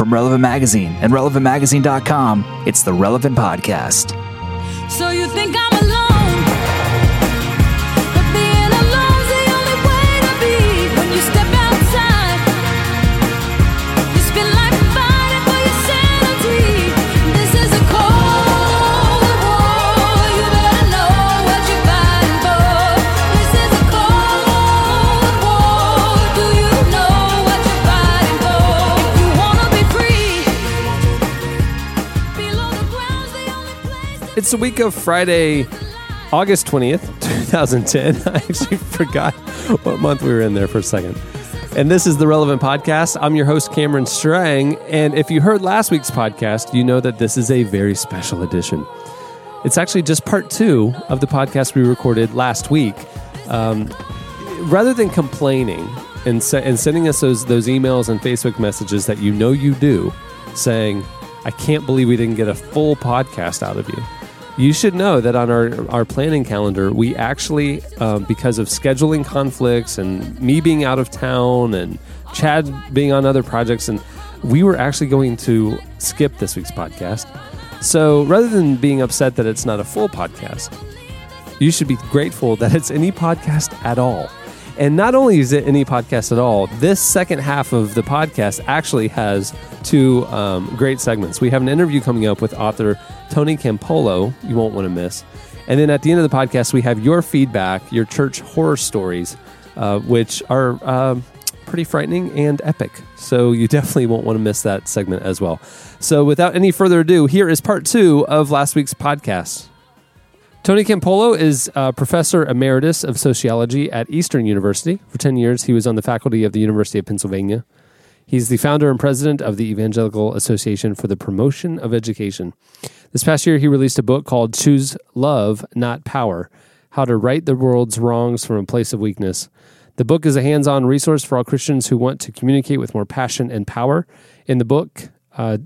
From Relevant Magazine and relevantmagazine.com, it's the Relevant Podcast. So you think I'm It's the week of Friday, August 20th, 2010. I actually forgot what month we were in there for a second. And this is the Relevant Podcast. I'm your host, Cameron Strang. And if you heard last week's podcast, you know that this is a very special edition. It's actually just part two of the podcast we recorded last week. Um, rather than complaining and, and sending us those, those emails and Facebook messages that you know you do, saying, I can't believe we didn't get a full podcast out of you. You should know that on our, our planning calendar, we actually, um, because of scheduling conflicts and me being out of town and Chad being on other projects, and we were actually going to skip this week's podcast. So rather than being upset that it's not a full podcast, you should be grateful that it's any podcast at all. And not only is it any podcast at all, this second half of the podcast actually has two um, great segments. We have an interview coming up with author Tony Campolo, you won't want to miss. And then at the end of the podcast, we have your feedback, your church horror stories, uh, which are um, pretty frightening and epic. So you definitely won't want to miss that segment as well. So without any further ado, here is part two of last week's podcast. Tony Campolo is professor emeritus of sociology at Eastern University. For 10 years, he was on the faculty of the University of Pennsylvania. He's the founder and president of the Evangelical Association for the Promotion of Education. This past year, he released a book called Choose Love, Not Power How to Right the World's Wrongs from a Place of Weakness. The book is a hands on resource for all Christians who want to communicate with more passion and power. In the book, uh,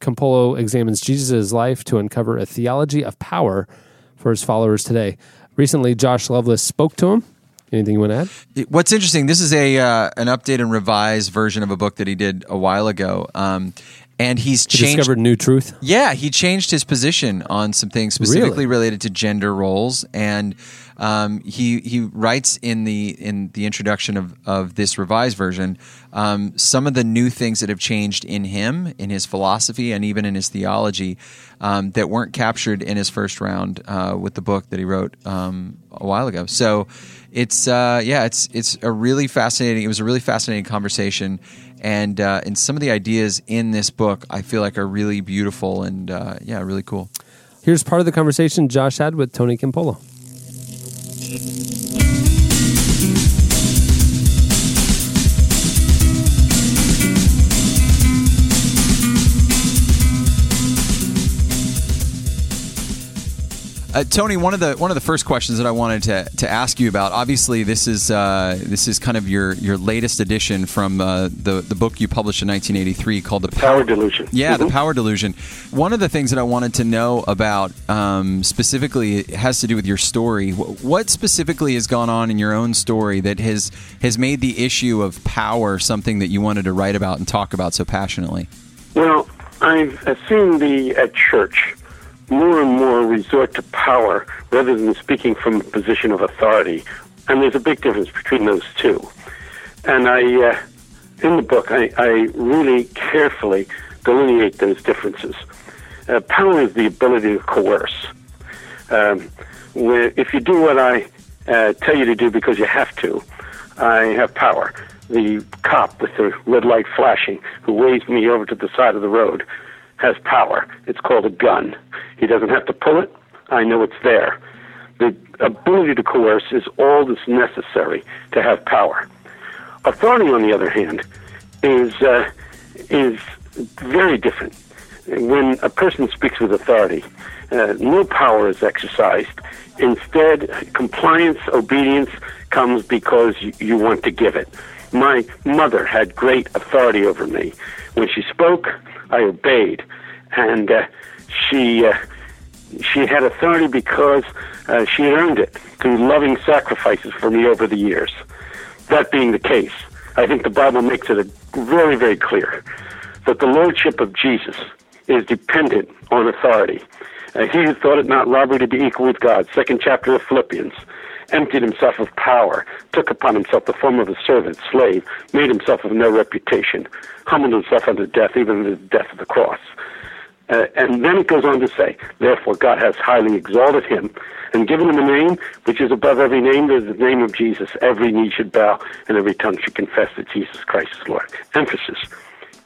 Campolo examines Jesus' life to uncover a theology of power for his followers today. Recently, Josh Lovelace spoke to him. Anything you want to add? What's interesting, this is a uh, an updated and revised version of a book that he did a while ago. Um, and he's He changed discovered new truth. Yeah, he changed his position on some things specifically Really? related to gender roles, and um, he he writes in the in the introduction of of this revised version um, some of the new things that have changed in him, in his philosophy, and even in his theology um, that weren't captured in his first round uh, with the book that he wrote um, a while ago. So it's uh, yeah, it's it's a really fascinating. It was a really fascinating conversation and uh, and some of the ideas in this book I feel like are really beautiful and uh, yeah, really cool. Here's part of the conversation Josh had with Tony Campolo. Uh, Tony, one of the one of the first questions that I wanted to, to ask you about. Obviously, this is uh, this is kind of your, your latest edition from uh, the the book you published in 1983 called the Power Delusion. Yeah, the Mhm. Power Delusion. One of the things that I wanted to know about um, specifically has to do with your story. What specifically has gone on in your own story that has has made the issue of power something that you wanted to write about and talk about so passionately? Well, I've seen the at church more and more resort to power rather than speaking from a position of authority, and there's a big difference between those two. And I, uh, in the book, I, I really carefully delineate those differences. Uh, power is the ability to coerce. Um, where if you do what I uh, tell you to do because you have to, I have power. The cop with the red light flashing who waves me over to the side of the road has power. It's called a gun. He doesn't have to pull it. I know it's there. The ability to coerce is all that's necessary to have power. Authority, on the other hand, is uh, is very different. When a person speaks with authority, uh, no power is exercised. Instead, compliance, obedience comes because you, you want to give it. My mother had great authority over me. When she spoke, I obeyed, and uh, she uh, she had authority because uh, she earned it through loving sacrifices for me over the years. That being the case, I think the Bible makes it very, very clear. that the lordship of Jesus is dependent on authority. Uh, he who thought it not robbery to be equal with God, second chapter of Philippians, emptied himself of power, took upon himself the form of a servant, slave, made himself of no reputation, humbled himself unto death, even the death of the cross. Uh, and then it goes on to say, therefore God has highly exalted him and given him a name which is above every name. There's the name of Jesus. Every knee should bow and every tongue should confess that Jesus Christ is Lord. Emphasis.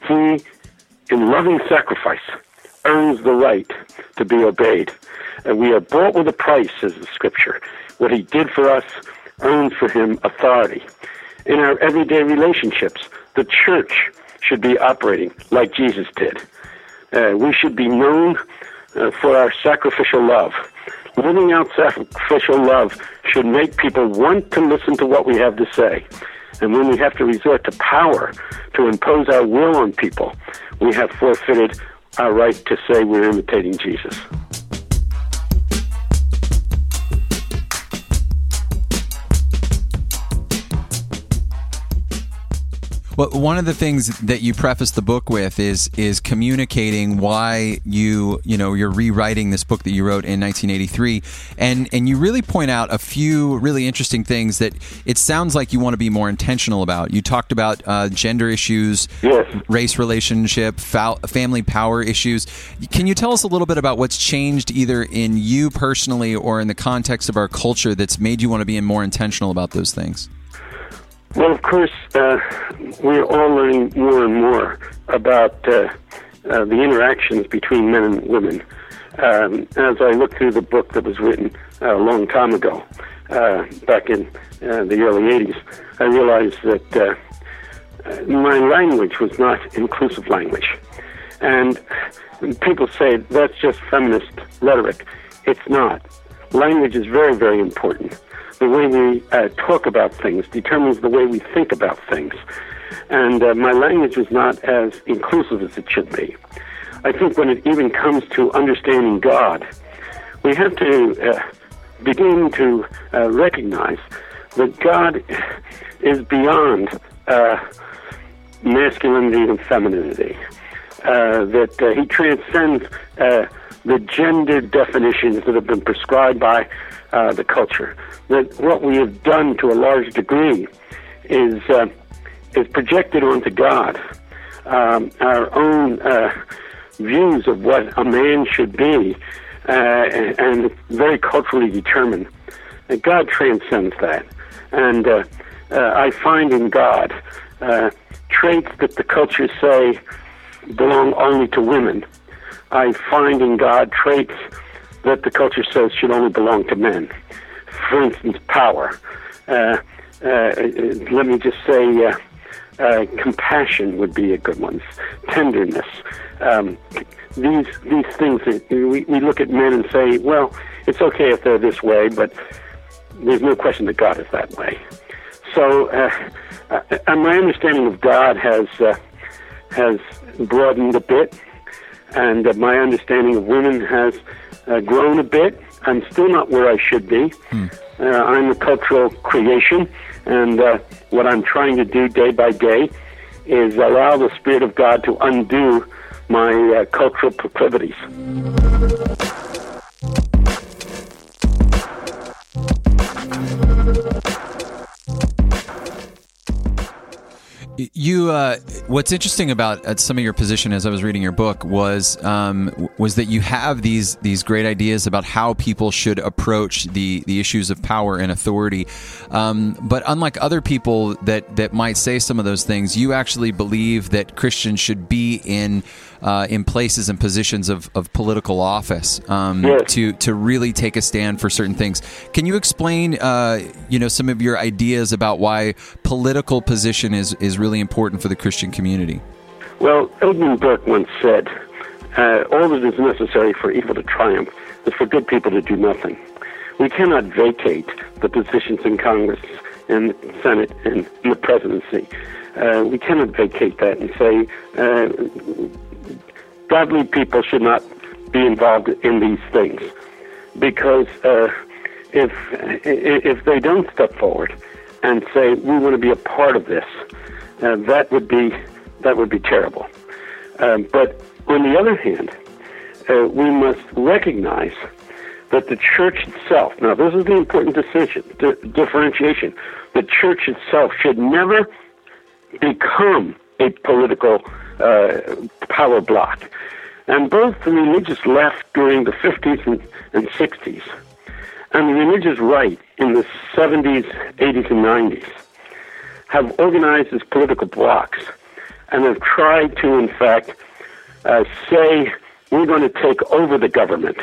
He, in loving sacrifice, earns the right to be obeyed. And we are bought with a price, says the scripture. What he did for us earns for him authority. In our everyday relationships, the church should be operating like Jesus did. Uh, we should be known uh, for our sacrificial love. Living out sacrificial love should make people want to listen to what we have to say. And when we have to resort to power to impose our will on people, we have forfeited our right to say we're imitating Jesus. Well, one of the things that you preface the book with is is communicating why you you know you're rewriting this book that you wrote in 1983, and and you really point out a few really interesting things that it sounds like you want to be more intentional about. You talked about uh, gender issues, Yes. race relationship, family power issues. Can you tell us a little bit about what's changed either in you personally or in the context of our culture that's made you want to be more intentional about those things? Well, of course, uh, we're all learning more and more about uh, uh, the interactions between men and women. Um, as I look through the book that was written uh, a long time ago, uh, back in uh, the early 80s, I realized that my language was not inclusive language. And people say that's just feminist rhetoric. It's not. Language is very, very important. The way we uh, talk about things determines the way we think about things. And uh, my language is not as inclusive as it should be. I think when it even comes to understanding God, we have to uh, begin to uh, recognize that God is beyond uh, masculinity and femininity. Uh, that he transcends the gender definitions that have been prescribed by the culture. That what we have done to a large degree is uh, is projected onto God um, our own uh, views of what a man should be, uh, and, and very culturally determined. And God transcends that, and uh, uh, I find in God uh, traits that the culture say belong only to women. I find in God traits that the culture says should only belong to men. For instance, power. Uh, uh, let me just say, uh, uh, compassion would be a good one. Tenderness. Um, these these things that we, we look at men and say, well, it's okay if they're this way, but there's no question that God is that way. So, uh, uh, my understanding of God has has broadened a bit, and my understanding of women has grown a bit. I'm still not where I should be. Uh, I'm a cultural creation, and uh, what I'm trying to do day by day is allow the Spirit of God to undo my uh, cultural proclivities. You, uh, what's interesting about uh, some of your position as I was reading your book was um, was that you have these these great ideas about how people should approach the the issues of power and authority, um, but unlike other people that that might say some of those things, you actually believe that Christians should be in uh, in places and positions of, of political office um, Yes. to to really take a stand for certain things. Can you explain, uh, you know, some of your ideas about why political position is is really important for the Christian community? Well, Edmund Burke once said, uh, all that is necessary for evil to triumph is for good people to do nothing. We cannot vacate the positions in Congress and the Senate and the presidency. Uh, we cannot vacate that and say uh, godly people should not be involved in these things because uh, if if they don't step forward and say we want to be a part of this, uh, that would be that would be terrible. Um, but on the other hand, uh, we must recognize that the church itself, now this is the important decision, di- differentiation, the church itself should never become a political power block. And both the religious left during the 50s and, and 60s and the religious right in the 70s, 80s, and 90s have organized as political blocks and have tried to, in fact, uh, say we're going to take over the government.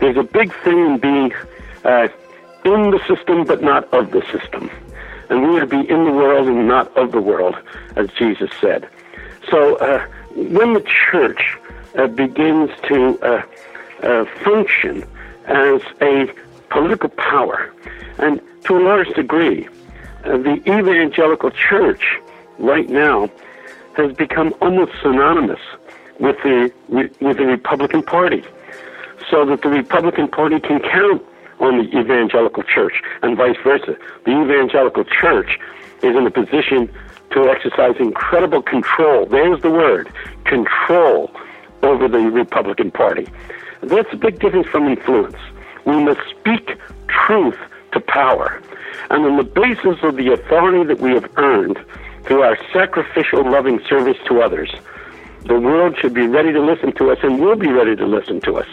There's a big thing in being uh, in the system but not of the system. And we are to be in the world and not of the world, as Jesus said. So uh, when the church uh, begins to uh, uh, function as a political power, and to a large degree, uh, the evangelical church right now has become almost synonymous with the with the Republican Party, so that the Republican Party can count on the evangelical church, and vice versa. The evangelical church is in a position to exercise incredible control. There's the word control over the Republican Party. That's a big difference from influence. We must speak truth to power. And on the basis of the authority that we have earned through our sacrificial, loving service to others, the world should be ready to listen to us and will be ready to listen to us.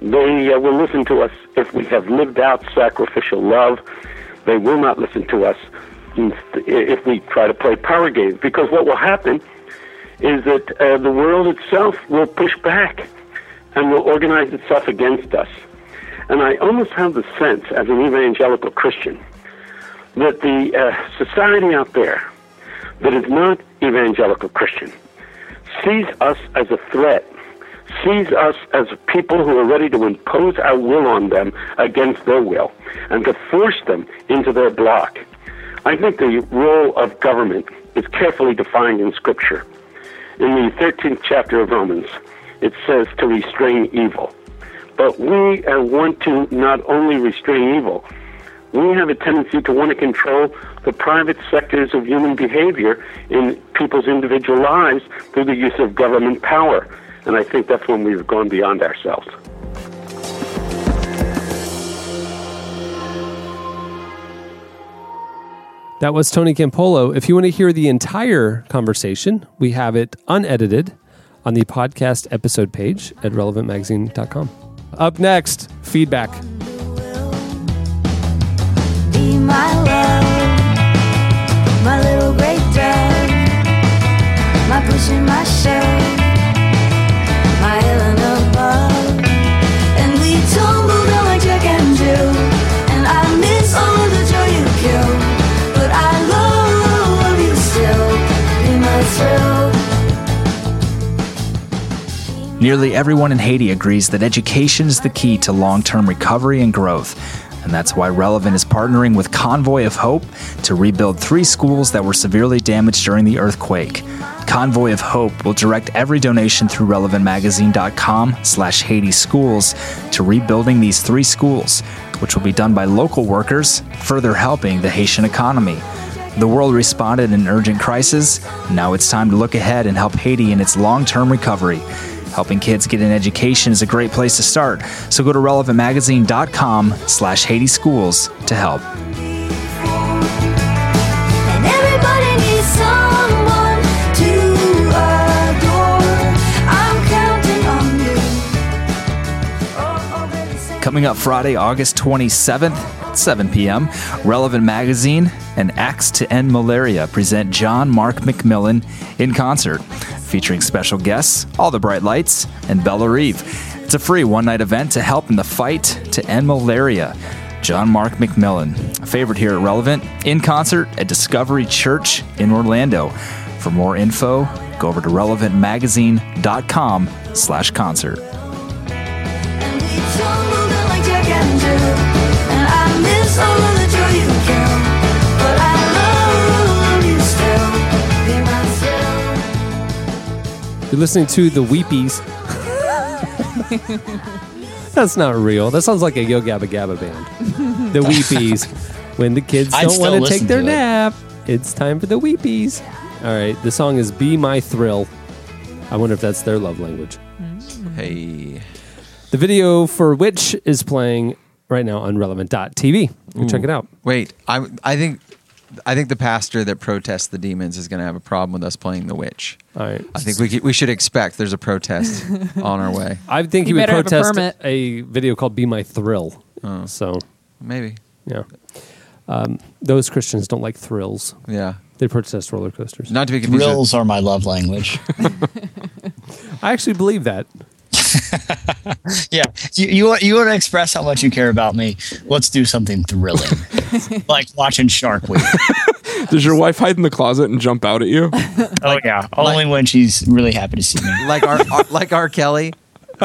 They uh, will listen to us if we have lived out sacrificial love. They will not listen to us if we try to play power games, because what will happen is that uh, the world itself will push back and will organize itself against us. And I almost have the sense, as an evangelical Christian, that the uh, society out there that is not evangelical Christian sees us as a threat, sees us as people who are ready to impose our will on them against their will and to force them into their block. I think the role of government is carefully defined in Scripture. In the 13th chapter of Romans, it says to restrain evil. But we want to not only restrain evil, we have a tendency to want to control the private sectors of human behavior in people's individual lives through the use of government power. And I think that's when we've gone beyond ourselves. That was Tony Campolo. If you want to hear the entire conversation, we have it unedited on the podcast episode page at relevantmagazine.com. Up next, feedback. My love, my little great dove, my pushing my Nearly everyone in Haiti agrees that education is the key to long term recovery and growth. And that's why Relevant is partnering with Convoy of Hope to rebuild three schools that were severely damaged during the earthquake. Convoy of Hope will direct every donation through relevantmagazine.com slash Haiti schools to rebuilding these three schools, which will be done by local workers, further helping the Haitian economy. The world responded in an urgent crisis. Now it's time to look ahead and help Haiti in its long term recovery. Helping kids get an education is a great place to start. So go to relevantmagazine.com slash Haiti schools to help. And everybody needs someone to adore. I'm counting on you. Baby, say Coming up Friday, August 27th at 7 p.m., Relevant Magazine and Acts to End Malaria present John Mark McMillan in concert, featuring special guests, All the Bright Lights, and Bellarive. It's a free one night event to help in the fight to end malaria. John Mark McMillan, a favorite here at Relevant, in concert at Discovery Church in Orlando. For more info, go over to relevantmagazine.com slash concert. You're listening to the Weepies. That's not real. That sounds like a Yo Gabba Gabba band. The Weepies. When the kids I'd don't still want to take listen their to it. nap, it's time for the Weepies. All right, the song is Be My Thrill. I wonder if that's their love language. Mm. Hey. The video for which is playing right now on relevant.tv. Go check it out. Wait, I I think I think the pastor that protests the demons is going to have a problem with us playing the witch. All right. I think we we should expect there's a protest on our way. I think he You would better have a protest a video called "Be My Thrill." Oh. So, Maybe. yeah, um, those Christians don't like thrills. Yeah. They protest roller coasters. Not to be confused. with- Thrills are my love language. I actually believe that. yeah, you you want, you want to express how much you care about me? Let's do something thrilling, like watching Shark Week. Does your wife hide in the closet and jump out at you? Oh yeah, only when she's really happy to see me. like our, R like R. Kelly,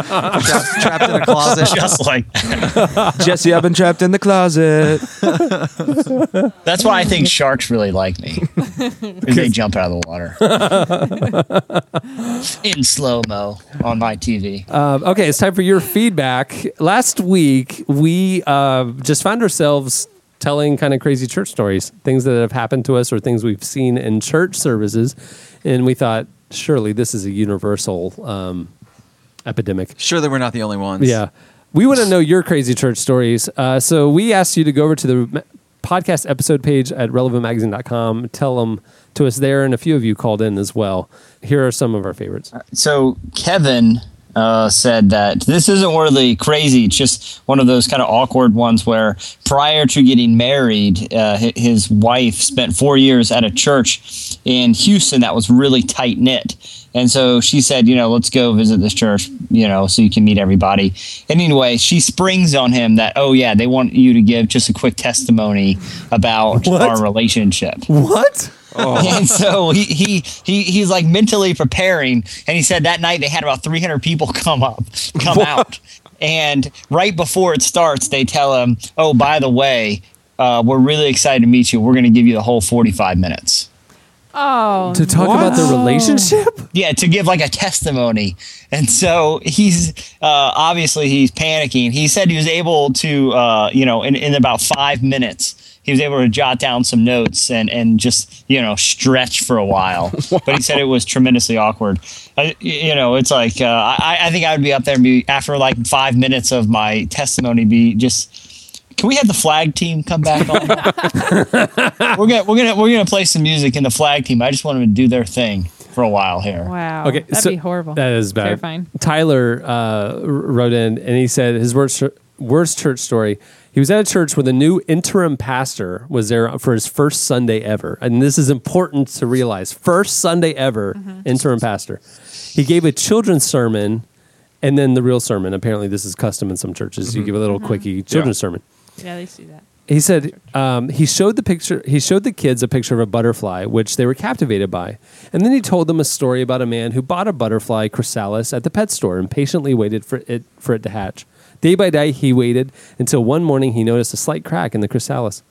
trapped, trapped in a closet. Just like Jesse, I've been trapped in the closet. that's why I think sharks really like me because they jump out of the water in slow mo on my TV. Um, okay, it's time for your feedback. Last week, we uh, just found ourselves telling kind of crazy church stories, things that have happened to us or things we've seen in church services. And we thought, surely this is a universal um, epidemic. Sure that we're not the only ones. Yeah. We want to know your crazy church stories. Uh, so we asked you to go over to the podcast episode page at relevantmagazine.com, tell them to us there, and a few of you called in as well. Here are some of our favorites. So Kevin uh, said that this isn't really crazy. It's just one of those kind of awkward ones where prior to getting married, uh, his wife spent four years at a church in Houston that was really tight knit. And so she said, you know, let's go visit this church, you know, so you can meet everybody. And anyway, she springs on him that, oh, yeah, they want you to give just a quick testimony about What? our relationship. What? And so he, he he he's like mentally preparing, and he said that night they had about 300 people come up, come out, and right before it starts, they tell him, "Oh, by the way, uh, we're really excited to meet you. We're going to give you the whole 45 minutes." Oh, To talk about the relationship? Yeah, to give like a testimony. And so he's uh, obviously he's panicking. He said he was able to, uh, you know, in, in about five minutes, he was able to jot down some notes and, and just, you know, stretch for a while. But he said it was tremendously awkward. Uh, you know, it's like, uh, I, I think I would be up there and be, after like five minutes of my testimony, be just, can we have the flag team come back on? we're gonna we're gonna we're gonna play some music in the flag team. I just want them to do their thing for a while here. wow. Okay, that'd so be horrible. That is bad. Terrifying. Tyler uh, wrote in and he said his worst, worst church story. He was at a church where the new interim pastor was there for his first Sunday ever. And this is important to realize. First Sunday ever, Mm-hmm. interim pastor. He gave a children's sermon and then the real sermon. Apparently, this is custom in some churches. You give a little quickie children's sermon. Yeah, they see that. He said um, he showed the picture. He showed the kids a picture of a butterfly, which they were captivated by, and then he told them a story about a man who bought a butterfly chrysalis at the pet store and patiently waited for it for it to hatch. Day by day, he waited until one morning he noticed a slight crack in the chrysalis.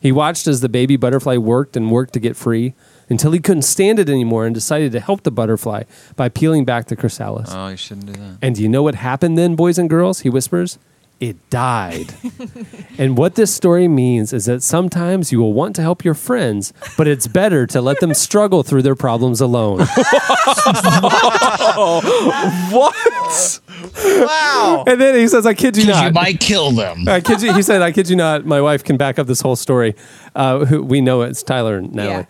He watched as the baby butterfly worked and worked to get free until he couldn't stand it anymore and decided to help the butterfly by peeling back the chrysalis. Oh, you shouldn't do that. And do you know what happened then, boys and girls? He whispers. It died. and what this story means is that sometimes you will want to help your friends, but it's better to let them struggle through their problems alone. What? Wow. and then he says, I kid you not. you might kill them. I kid you, he said, I kid you not. My wife can back up this whole story. Uh, who, we know it's Tyler and Natalie.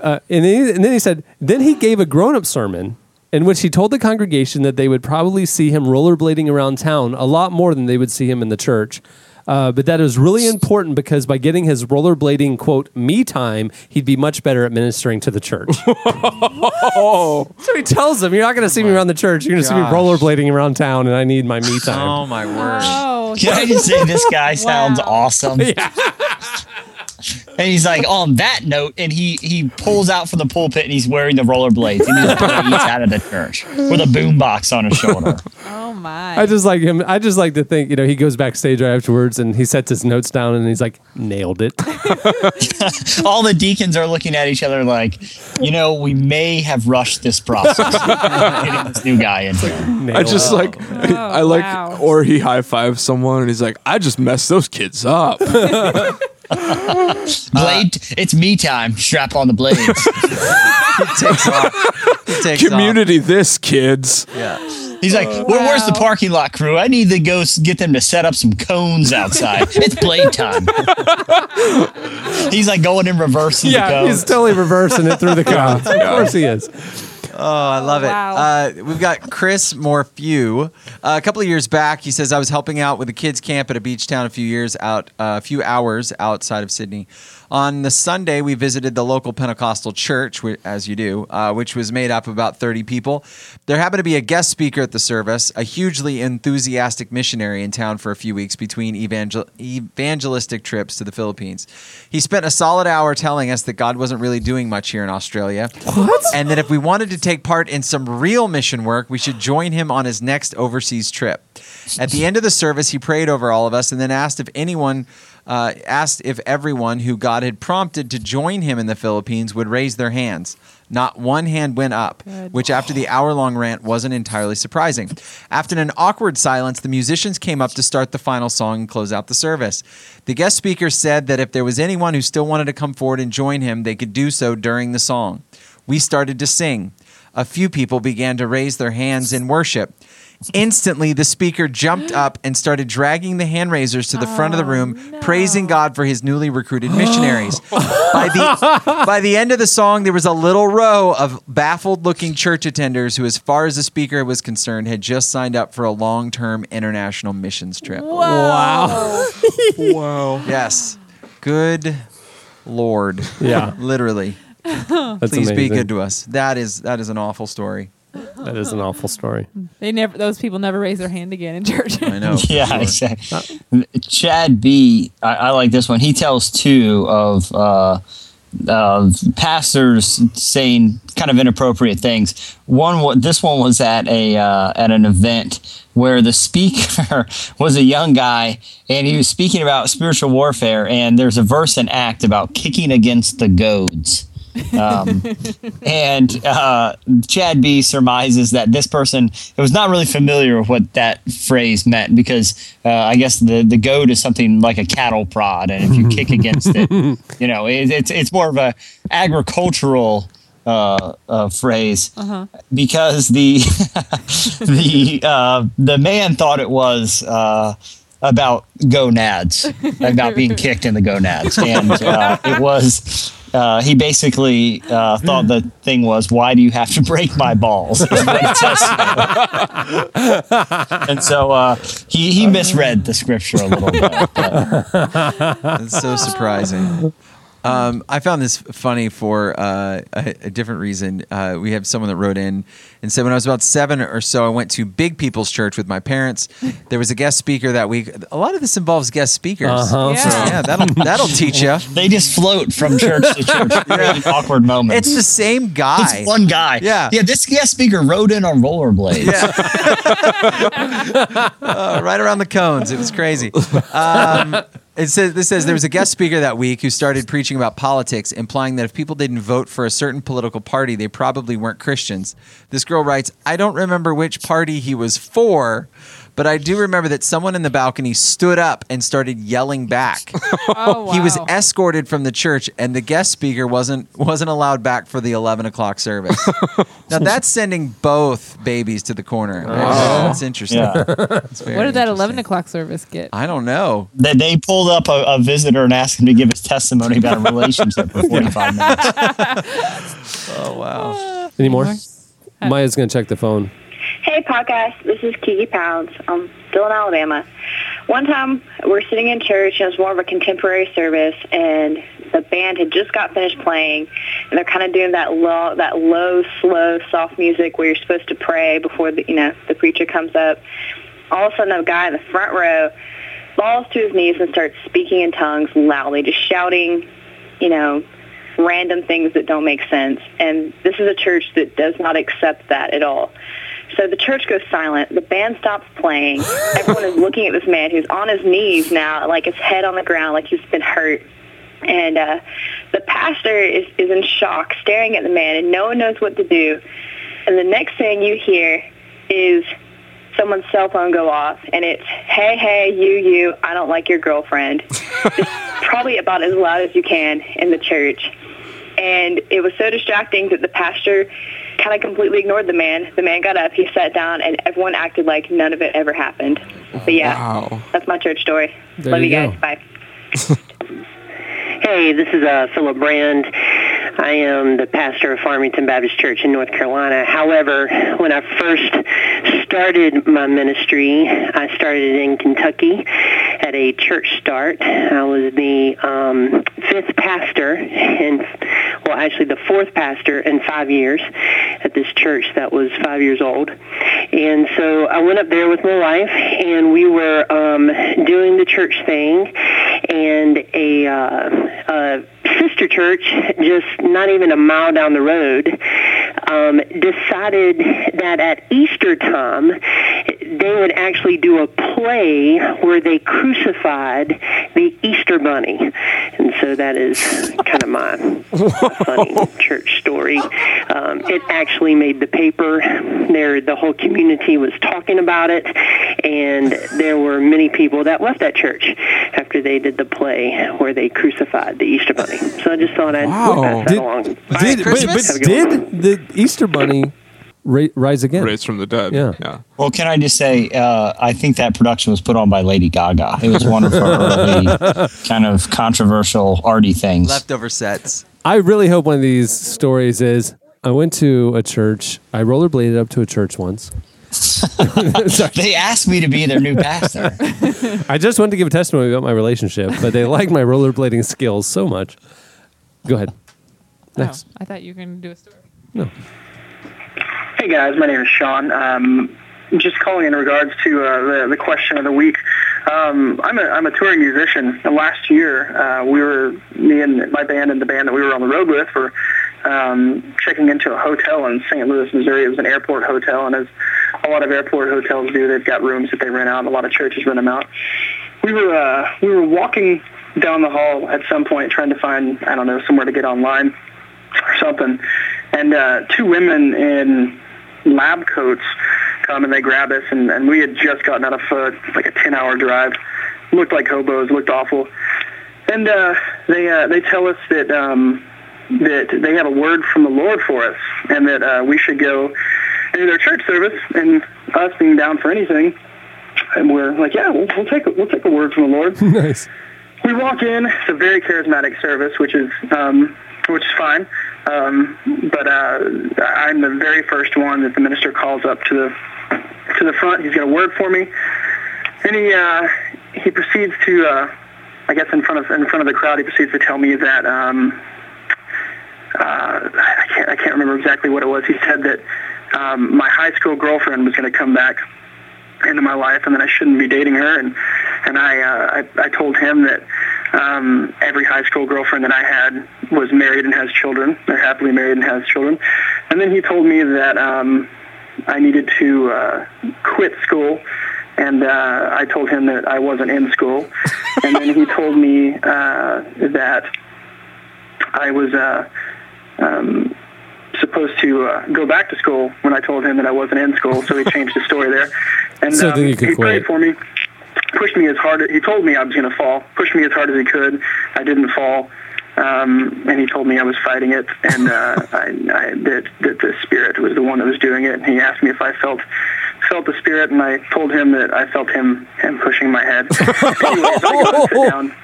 Uh, and, then, and then he said, then he gave a grown up sermon in which he told the congregation that they would probably see him rollerblading around town a lot more than they would see him in the church. Uh, but that is really important because by getting his rollerblading quote me time, he'd be much better at ministering to the church. Oh, so he tells them, "You're not going to see me around the church. You're going to see me gosh. rollerblading around town, and I need my me time." Oh my word. Oh, Can I just say this guy sounds Wow. awesome? And he's like, on that note, and he he pulls out from the pulpit and he's wearing the rollerblades and he just out of the church with a boombox on his shoulder. oh my. I just like him. I just like to think, you know, he goes backstage right afterwards and he sets his notes down and he's like, nailed it. All the deacons are looking at each other like, you know, we may have rushed this process. Getting this new guy in here. Nailed I just it. like, oh, I like, wow. or he high fives someone and he's like, I just messed those kids up. Blade, it's me time. Strap on the blades. takes off. He takes Community this, kids. Yeah. He's like, well, where's the parking lot crew? I need to go get them to set up some cones outside. it's blade time. he's like going in reverse. in the Yeah, cones. he's totally reversing it through the cones. Of course he is. Oh, I love wow. it. Uh, we've got Chris Morphew. Uh, a couple of years back, he says I was helping out with a kids camp at a beach town a few years out, uh, a few hours outside of Sydney. On the Sunday, we visited the local Pentecostal church, as you do, uh, which was made up of about 30 people. There happened to be a guest speaker at the service, a hugely enthusiastic missionary in town for a few weeks between evangel- evangelistic trips to the Philippines. He spent a solid hour telling us that God wasn't really doing much here in Australia. What? And that if we wanted to take part in some real mission work, we should join him on his next overseas trip. At the end of the service, he prayed over all of us and then asked if anyone uh, asked if everyone who God had prompted to join him in the Philippines would raise their hands. Not one hand went up, which after the hour long rant wasn't entirely surprising. After an awkward silence, the musicians came up to start the final song and close out the service. The guest speaker said that if there was anyone who still wanted to come forward and join him, they could do so during the song. We started to sing. A few people began to raise their hands in worship. Instantly, the speaker jumped up and started dragging the hand raisers to the front of the oh, room, praising God for his newly recruited missionaries. by, the, by the end of the song, there was a little row of baffled looking church attenders who, as far as the speaker was concerned, had just signed up for a long term international missions trip. Wow. Wow. Yes. Good Lord. Yeah. Literally. That's Please be good to us. That is that is an awful story. That is an awful story. They never. Those people never raise their hand again in church. I know. Yeah, sure. exactly. Chad B, I, I like this one. He tells two of uh, uh, pastors saying kind of inappropriate things. One, wa- this one was at a uh, at an event where the speaker was a young guy and he was speaking about spiritual warfare. And there's a verse in Act about kicking against the goads. Um, and uh, Chad B surmises that this person it was not really familiar with what that phrase meant because uh, I guess the the goad is something like a cattle prod, and if you kick against it, you know, it, it's it's more of a agricultural uh, uh, phrase because the the uh, the man thought it was. Uh, about gonads, about being kicked in the gonads, and uh, it was. Uh, he basically uh, thought the thing was, "Why do you have to break my balls?" and so uh, he he misread the scripture a little bit. It's so surprising. Um, I found this funny for uh, a, a different reason. Uh, we have someone that wrote in and said, when I was about seven or so, I went to Big People's Church with my parents. There was a guest speaker that week. A lot of this involves guest speakers. Uh-huh. Yeah. So, yeah, that'll that'll teach you. they just float from church to church. Really awkward moments. It's the same guy. It's one guy. Yeah. Yeah. This guest speaker rode in on rollerblades. Uh, right around the cones. It was crazy. Um, it says this says there was a guest speaker that week who started preaching about politics, implying that if people didn't vote for a certain political party, they probably weren't Christians. This girl writes, "I don't remember which party he was for." But I do remember that someone in the balcony stood up and started yelling back. Oh, wow. He was escorted from the church, and the guest speaker wasn't wasn't allowed back for the eleven o'clock service. now that's sending both babies to the corner. Oh. That's interesting. Yeah. That's What did that eleven o'clock service get? I don't know. that they pulled up a, a visitor and asked him to give his testimony about a relationship for 45 minutes. Oh wow. Any more? Maya's going to check the phone. Hey, podcast. This is Kiki Pounds. I'm still in Alabama. One time, we're sitting in church, and it was more of a contemporary service, and the band had just got finished playing, and they're kind of doing that low, that low, slow, soft music where you're supposed to pray before the, you know, the preacher comes up. All of a sudden, a guy in the front row falls to his knees and starts speaking in tongues loudly, just shouting, you know, random things that don't make sense. And this is a church that does not accept that at all. So the church goes silent. The band stops playing. Everyone is looking at this man who's on his knees now, like his head on the ground, like he's been hurt. And uh, the pastor is, is in shock, staring at the man, and no one knows what to do. And the next thing you hear is someone's cell phone go off, and it's, hey, hey, you, you, I don't like your girlfriend. Just probably about as loud as you can in the church. And it was so distracting that the pastor kind of completely ignored the man. The man got up, he sat down, and everyone acted like none of it ever happened. But yeah, Wow. that's my church story. There Love you you, go. guys. Bye. Hey, this is uh, Philip Brand. I am the pastor of Farmington Baptist Church in North Carolina. However, when I first started my ministry, I started in Kentucky at a church start. I was the um, fifth pastor, and well, actually the fourth pastor in five years at this church that was five years old. And so I went up there with my wife, and we were um, doing the church thing, and a, uh, a sister church, just not even a mile down the road, um, decided that at Easter time they would actually do a play where they crucified the Easter bunny. And so that is kind of my funny church story. Um, it actually made the paper. There, the whole community was talking about it, and there were many people that left that church after they did the play where they crucified the Easter bunny. So I just thought I'd Wow. pass that Did- along. Did, but, but Have one. did the Easter Bunny ra- rise again? Raised from the dead. Yeah. Yeah. Well, can I just say, uh, I think that production was put on by Lady Gaga. It was one of her early kind of controversial arty things. Leftover sets. I really hope one of these stories is I went to a church. I rollerbladed up to a church once. They asked me to be their new pastor. I just wanted to give a testimony about my relationship, but they liked my rollerblading skills so much. Go ahead. Next. Oh, I thought you were going to do a story. Hey guys, my name is Sean. Um, just calling in regards to uh, the, the question of the week. Um, I'm a I'm a touring musician. And last year, uh, we were me and my band and the band that we were on the road with were um, checking into a hotel in St. Louis, Missouri. It was an airport hotel, and as a lot of airport hotels do, they've got rooms that they rent out. and A lot of churches rent them out. We were uh, we were walking down the hall at some point, trying to find I don't know somewhere to get online or something, and uh, two women in lab coats come and they grab us, and, and we had just gotten out of uh, like a 10-hour drive. Looked like hobos, looked awful, and uh, they uh, they tell us that um, that they have a word from the Lord for us, and that uh, we should go into their church service. And us being down for anything, and we're like, yeah, we'll, we'll take a, we'll take a word from the Lord. nice. We walk in. It's a very charismatic service, which is um, which is fine. Um, but uh, I'm the very first one that the minister calls up to the to the front. He's got a word for me, and he uh, he proceeds to, uh, I guess, in front of in front of the crowd, he proceeds to tell me that um, uh, I can't I can't remember exactly what it was. He said that um, my high school girlfriend was going to come back into my life, and that I shouldn't be dating her. And and I uh, I, I told him that um, every high school girlfriend that I had was married and has children. They're happily married and has children. And then he told me that um, I needed to uh, quit school. And uh, I told him that I wasn't in school. And then he told me uh, that I was uh, um, supposed to uh, go back to school when I told him that I wasn't in school. So he changed the story there. And So um, then you could he quit. prayed for me, pushed me as hard. He told me I was going to fall, pushed me as hard as he could. I didn't fall. Um, and he told me I was fighting it, and uh, I, I, that, that the spirit was the one that was doing it. And he asked me if I felt felt the spirit, and I told him that I felt him him pushing my head. Anyways, I go and sit down,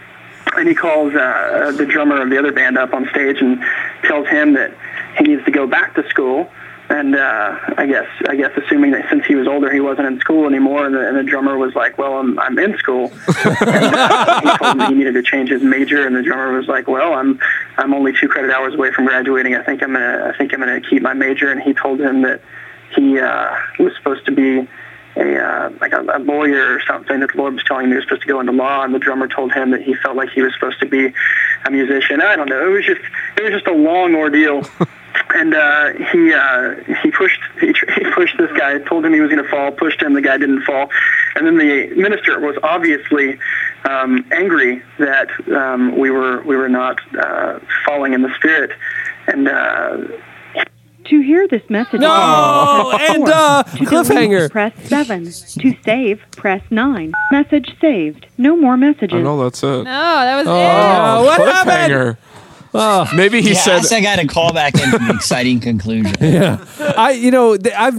and he calls uh, the drummer of the other band up on stage and tells him that he needs to go back to school. And uh, I guess I guess assuming that since he was older, he wasn't in school anymore, and the, and the drummer was like, "Well, I'm I'm in school." and, he told me he needed to change his major, and the drummer was like, "Well, I'm I'm only two credit hours away from graduating. I think I'm gonna I think I'm gonna keep my major." And he told him that he uh, was supposed to be a uh, like a, a lawyer or something. That the Lord was telling him he was supposed to go into law, and the drummer told him that he felt like he was supposed to be a musician. I don't know. It was just it was just a long ordeal. And uh, he uh, he pushed he, he pushed this guy, told him he was going to fall, pushed him. The guy didn't fall, and then the minister was obviously um, angry that um, we were we were not uh, falling in the spirit, and uh, To hear this message, No! press And, four. uh, To delete, cliffhanger. Press seven. To save, press nine. Message saved. No more messages. I know that's it. No, that was Oh, it. what happened? Cliffhanger. Oh. Maybe he yeah, said. I I got a call back into the exciting conclusion. yeah. I, you know, I've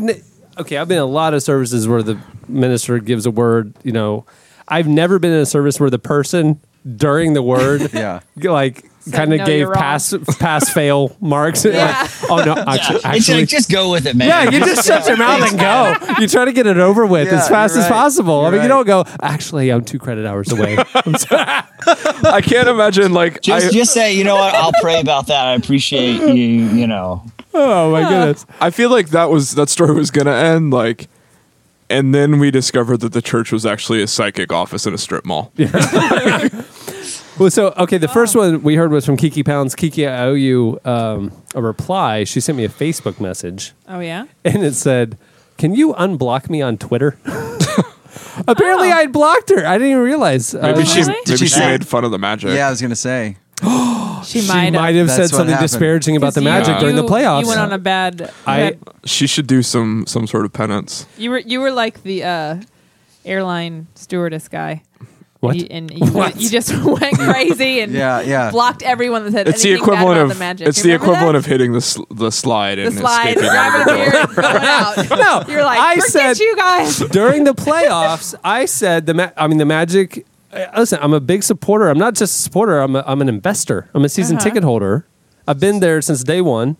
okay. I've been in a lot of services where the minister gives a word. You know, I've never been in a service where the person during the word, Yeah. like kind of "No, gave pass pass fail marks. Yeah. Like, oh no, actually, Yeah, actually like, just go with it, man. yeah, you just shut your mouth and go. You try to get it over with Yeah, as fast you're as possible. I You're mean, you don't go. Actually, I'm two credit hours away. I'm sorry. I can't imagine like Just, I, just say, you know what? I'll pray about that. I appreciate you. You know, oh my goodness. I feel like that was that story was gonna end like, and then we discovered that the church was actually a psychic office in a strip mall. Well, so okay, the first one we heard was from Kiki Pounds. Kiki, I owe you um, a reply. She sent me a Facebook message, Oh yeah. and it said, "Can you unblock me on Twitter?" Apparently, Oh. I'd blocked her. I didn't even realize. Maybe Uh, she Really? maybe Did she she say- made fun of the magic. Yeah, I was gonna say. She, she might might have. have said That's what something happened. disparaging about the 'Cause you- Magic during the you- playoffs. You went on a bad. I- had- She should do some some sort of penance. You were you were like the uh, airline stewardess guy. What? And you, and you, What? you just went crazy and Yeah, yeah. blocked everyone that said It's the anything bad equivalent about of the magic. it's You the equivalent that? of hitting the sl- the slide the and slide, escaping out of the door. beer, and going out. No, you're like, I forget said- you guys. during the playoffs, I said the ma- I mean the Magic. uh, Listen, I'm a big supporter. I'm not just a supporter. I'm a, I'm an investor. I'm a season Uh-huh. ticket holder. I've been there since day one.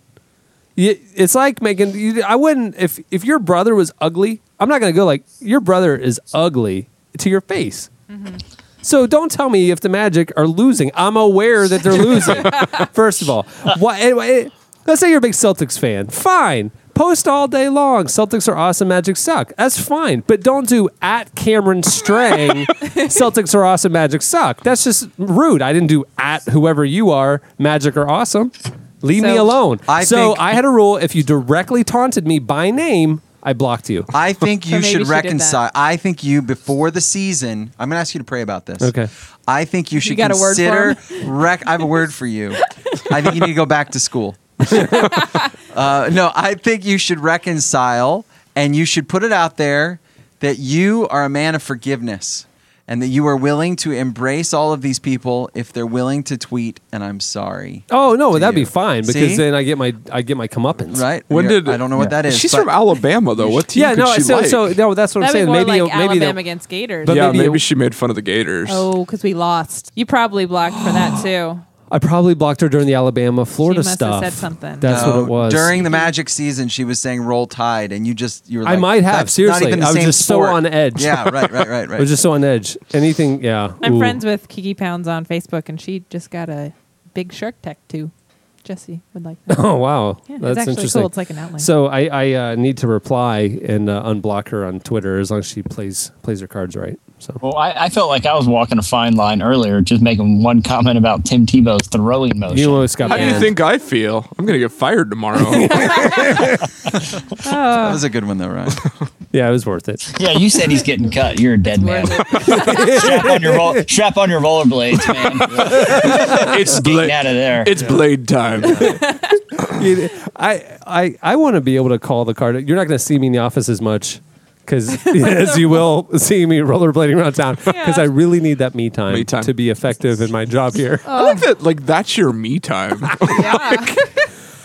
You- It's like making. You, I wouldn't if if your brother was ugly. I'm not gonna go like your brother is ugly to your face. So don't tell me if the Magic are losing. I'm aware that they're losing. First of all, why? Anyway, let's say you're a big Celtics fan. Fine, post all day long. Celtics are awesome. Magic suck. That's fine, but don't do at Cameron Strang. Celtics are awesome. Magic suck. That's just rude. I didn't do at whoever you are. Magic are awesome. Leave me So- alone. I so think- I had a rule: if you directly taunted me by name, I blocked you. I think you should she did that. reconcile. I think you before the season. I'm going to ask you to pray about this. Okay. I think you should got a word for consider. Rec- I have a word for you. I think you need to go back to school. uh, no, I think you should reconcile, and you should put it out there that you are a man of forgiveness, and that you are willing to embrace all of these people if they're willing to tweet. And I'm sorry. Oh no, that'd be fine because See? then I get my I get my comeuppance. Right? When You're- did I don't know what that is. She's but- from Alabama though. What team Yeah, could no, she so like? so no, that's what I'm That'd be saying. Maybe like maybe Alabama the- against Gators. But yeah, maybe maybe, she made fun of the Gators. oh, because we lost. You probably blocked for that too. I probably blocked her during the Alabama Florida must have stuff. said something. That's No, what it was. During the Magic season, she was saying "Roll Tide," and you just you were. I Like, might have, "That's seriously. Not even the I was same just so sport." on edge. Yeah, right, right, right, I right. was just so on edge. Anything, yeah. I'm Ooh. friends with Kiki Pounds on Facebook, and she just got a big shark tattoo. Jesse would like that. Oh wow, Yeah, it's that's actually interesting. cool. It's like an outline. So I, I uh, need to reply and uh, unblock her on Twitter as long as she plays plays her cards right. So well, I, I felt like I was walking a fine line earlier, just making one comment about Tim Tebow's throwing motion. you almost got How do you think I feel? I'm gonna get fired tomorrow. Uh. that was a good one though, Ryan. Yeah, it was worth it. yeah, you said he's getting cut. You're a dead man. strap on your roll, strap on your rollerblades, man. it's Getting bla- out of there. it's blade time. I I I want to be able to call the card. You're not going to see me in the office as much. Because as you will see me rollerblading around town, because I really need that me time, Me time. to be effective in my job here. I like that. Like that's your me time.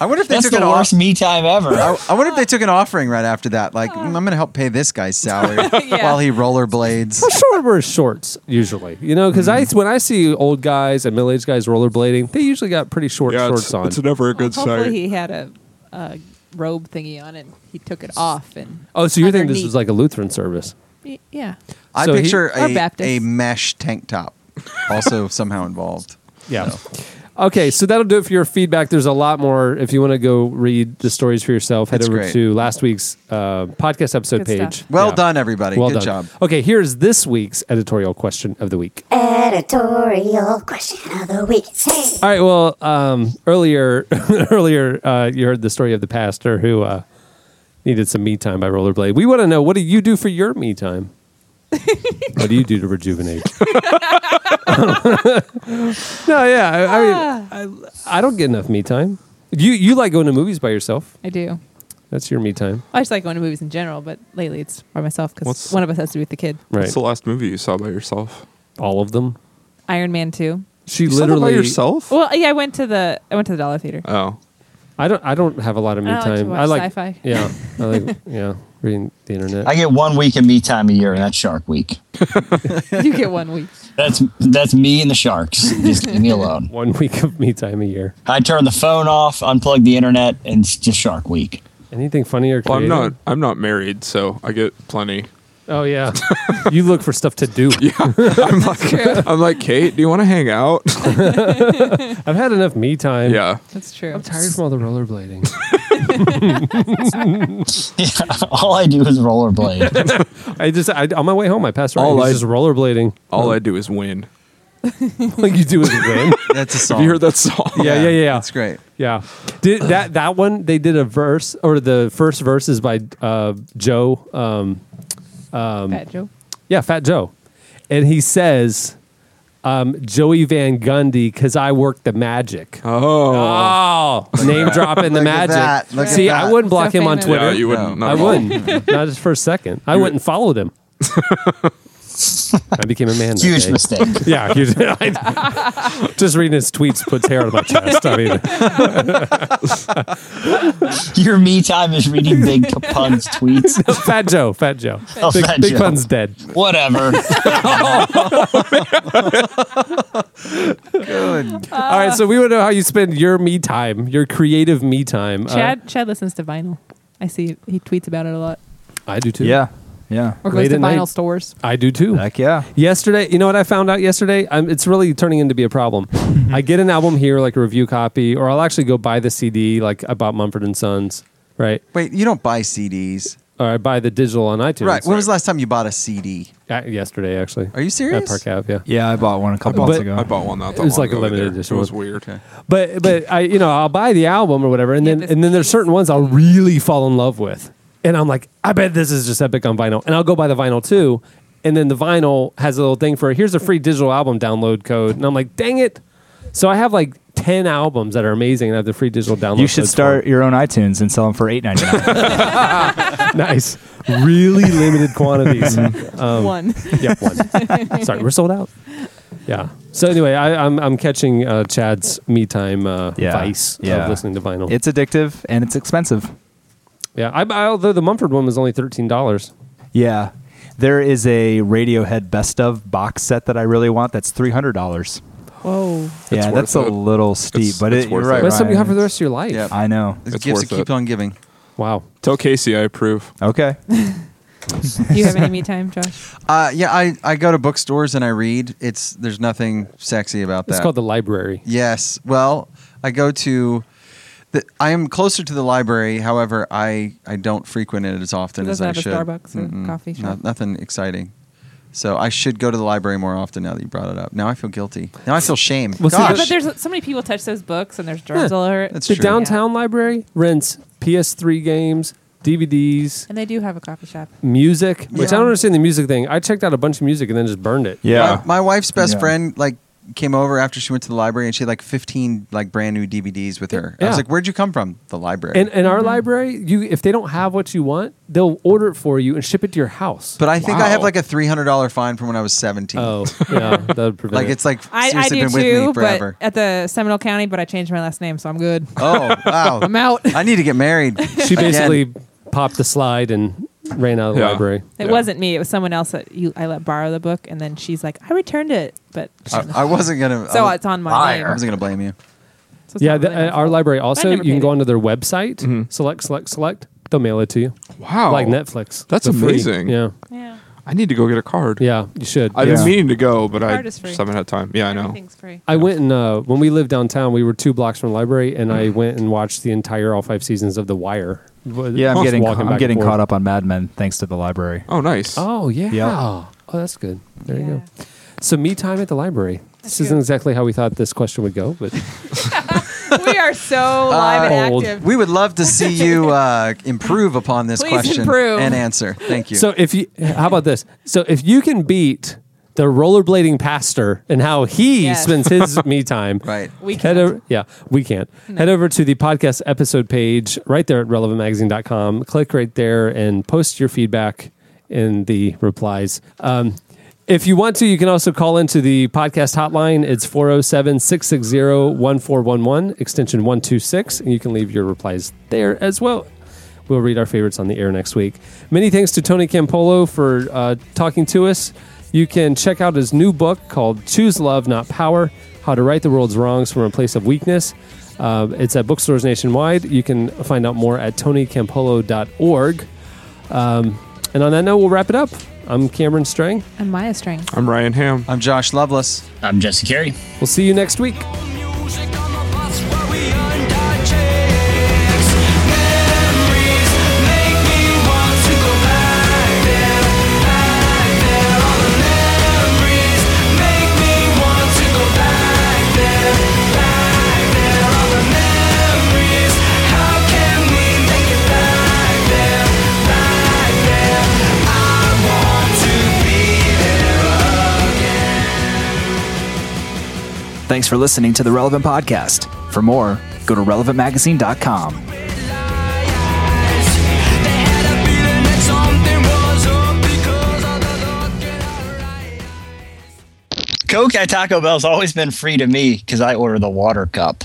I wonder if they That's took the an off- worst me time ever. I, I wonder if they took an offering right after that. Like, mm, I'm going to help pay this guy's salary Yeah. while he rollerblades. Well, short wear shorts usually, you know, because I when I see old guys and middle aged guys rollerblading, they usually got pretty short yeah, shorts it's, on. it's never a good Hopefully, sight. he had a, a robe thingy on, and he took it off. And oh, so you think this was like a Lutheran service? Y- yeah, I So he- picture Or a, Baptist. a mesh tank top also somehow involved. Yeah. Okay, so that'll do it for your feedback. There's a lot more. If you want to go read the stories for yourself, head That's over great. to last week's uh, podcast episode Good page. stuff. Well Yeah. done, everybody. Well Good done. job. Okay, here's this week's editorial question of the week. Editorial question of the week. Hey. All right. Well, um, earlier, earlier, uh, you heard the story of the pastor who uh, needed some me time by rollerblade. We want to know what do you do for your me time? what do you do to rejuvenate? no, yeah. I, I mean, ah. I, I don't get enough me time. You you like going to movies by yourself? I do. That's your me time, I just like going to movies in general, but lately it's by myself because What's- one of us has to be with the kid. right? What's the last movie you saw by yourself? All of them. Iron Man two. She You saw that literally by yourself? Well, yeah, I went to the I went to the Dollar Theater. Oh, I don't. I don't have a lot of me I like to time. watch I like sci-fi. Yeah, I like yeah reading the internet. I get one week of me time a year, and that's Shark Week. you get one week. That's that's me and the sharks. Just leave me alone. One week of me time a year. I turn the phone off, unplug the internet, and it's just Shark Week. Anything funny or well, I'm creative? not. I'm not married, so I get plenty. Oh yeah, you look for stuff to do. Yeah, I'm like, I'm like, Kate, do you want to hang out? I've had enough me time. yeah. That's true. I'm tired from all the rollerblading. Yeah, all I do is rollerblade. I just I, on my way home I passed around. All He's I- just rollerblading. All I do is win. All you do is win. That's a song. Have you heard that song? yeah, yeah, yeah. That's great. Yeah. Did that that one they did a verse or the first verse is by uh, Joe um, Fat Joe. yeah, Fat Joe. And he says um, Joey Van Gundy cuz I work the magic. Oh, Oh, name dropping the magic. that, look at See. I wouldn't block So him on. Twitter. yeah, you wouldn't. No. not I wouldn't. Not just for a second. I went and followed him. I became a man. that Huge day. mistake. Yeah, huge. I- just reading his tweets puts hair on my chest. I mean, Your me time is reading Big Pun's tweets. Fat Joe, Fat Joe. Oh, Big, Fat Big Joe. Pun's dead. Whatever. good All right, so we want to know how you spend your me time, your creative me time. Uh, Chad Chad listens to vinyl. I see he tweets about it a lot. I do too. Yeah, yeah. Or Late goes to at night. vinyl stores. I do too. Heck yeah. Yesterday, you know what I found out yesterday? Um, it's really turning into be a problem. I get an album here, like a review copy, or I'll actually go buy the CD, like I bought Mumford and Sons, right? Wait, you don't buy CDs, Or I buy the digital on iTunes. right? When was the last time you bought a CD? Uh, yesterday, actually. Are you serious? At serious? Park Ave, yeah. Yeah, I bought one a couple But- months ago. I bought one not that It was long like a ago limited either. edition It was one. weird. But but I you know I'll buy the album or whatever, and You then and then there's certain ones I'll really fall in love with, and I'm like, I bet this is just epic on vinyl, and I'll go buy the vinyl too, and then the vinyl has a little thing for here's a free digital album download code, and I'm like, dang it! So I have like ten albums that are amazing, and I have the free digital download. You should codes start your own iTunes and sell them for eight ninety nine. nice, really limited quantities. Um, One. Yep, one. Sorry, we're sold out. Yeah. So anyway, I, I'm I'm catching uh, Chad's me time uh, Yeah. vice Yeah. of listening to vinyl. it's addictive and it's expensive. Yeah, I, I, although the Mumford one was only thirteen dollars. Yeah. There is a Radiohead best of box set that I really want. That's three hundred dollars. Whoa. Yeah, worth that's a little steep, It's- but it's it, you're worth right. it. That's something you have for the rest of your life. Yeah. I know. It It's gives worth to keep it. on giving. Wow. Tell Casey I approve. Okay. Do you have any me time, Josh? Uh, yeah, I, I go to bookstores and I read. It's there's nothing sexy about that. It's called the library. Yes. Well, I go to. The, I am closer to the library. However, I, I don't frequent it as often It as doesn't I have a should. Starbucks or coffee no- shop? nothing exciting. So I should go to the library more often now that you brought it up. Now I feel guilty. Now I feel shame. Well, see, Gosh. But there's so many people touch those books and there's germs all over it. That's the true. downtown library rents PS3 games, DVDs, And they do have a coffee shop. music. Which I Yeah. don't understand the music thing. I checked out a bunch of music and then just burned it. Yeah. My, my wife's best Yeah. friend like came over after she went to the library and she had like 15 like brand new DVDs with her. I was like, "Where'd you come from?" The library. And in our mm-hmm. library, you if they don't have what you want, they'll order it for you and ship it to your house. but I think I have like a $300 fine from when I was 17. oh, yeah, that would prevent like it. it's like I, I seriously do been with too, me but forever. at the Seminole County, but I changed my last name, so I'm good. oh, wow. I'm out. I need to get married. she Again. basically popped the slide and ran out of the Yeah. library. It Yeah. wasn't me. It was someone else that you I let borrow the book, and then she's like, "I returned it," but I, I wasn't gonna. so I, it's on my Liar. name. I wasn't gonna blame you. So it's Yeah, not the, really my uh, our fault. library I also, never you can paid go it. onto their website, Mm-hmm. select, select, select. They'll mail it to you. Wow. Like Netflix. That's The free. amazing. Yeah. Yeah, I need to go get a card. Yeah, you should. I've Yeah. been meaning to go, but I Card is free. just haven't had time. Yeah, I know. everything's free. I went and uh, when we lived downtown, we were two blocks from the library, and I went and watched the entire all five seasons of The Wire. Yeah, I'm Just getting walking I'm back getting forth. caught up on Mad Men thanks to the library. Oh, nice. Oh yeah. Yep. Oh, that's good. There you go. So me time at the library. This isn't exactly how we thought this question would go, but we are so live and active. We would love to see you uh, improve upon this Please question improve. and answer. Thank you. so if you, how about this? So if you can beat the rollerblading pastor and how he Yes. spends his me time. Right. We can't. over, yeah, we can't. Head over to the podcast episode page right there at relevantmagazine.com. Click right there and post your feedback in the replies. Um, if you want to, you can also call into the podcast hotline. It's 407 660 1411, extension 126, and you can leave your replies there as well. We'll read our favorites on the air next week. Many thanks to Tony Campolo for uh, talking to us. You can check out his new book called Choose Love, Not Power How to Right the World's Wrongs from a Place of Weakness. Uh, it's at bookstores nationwide. You can find out more at tonycampolo.org. Um, and on that note, we'll wrap it up. I'm Cameron Strang. I'm Maya String. I'm Ryan Hamm. I'm Josh Lovelace. I'm Jesse Carey. We'll see you next week. Thanks for listening to the Relevant Podcast. For more, go to relevantmagazine.com. Coke at Taco Bell's always been free to me because I order the water cup.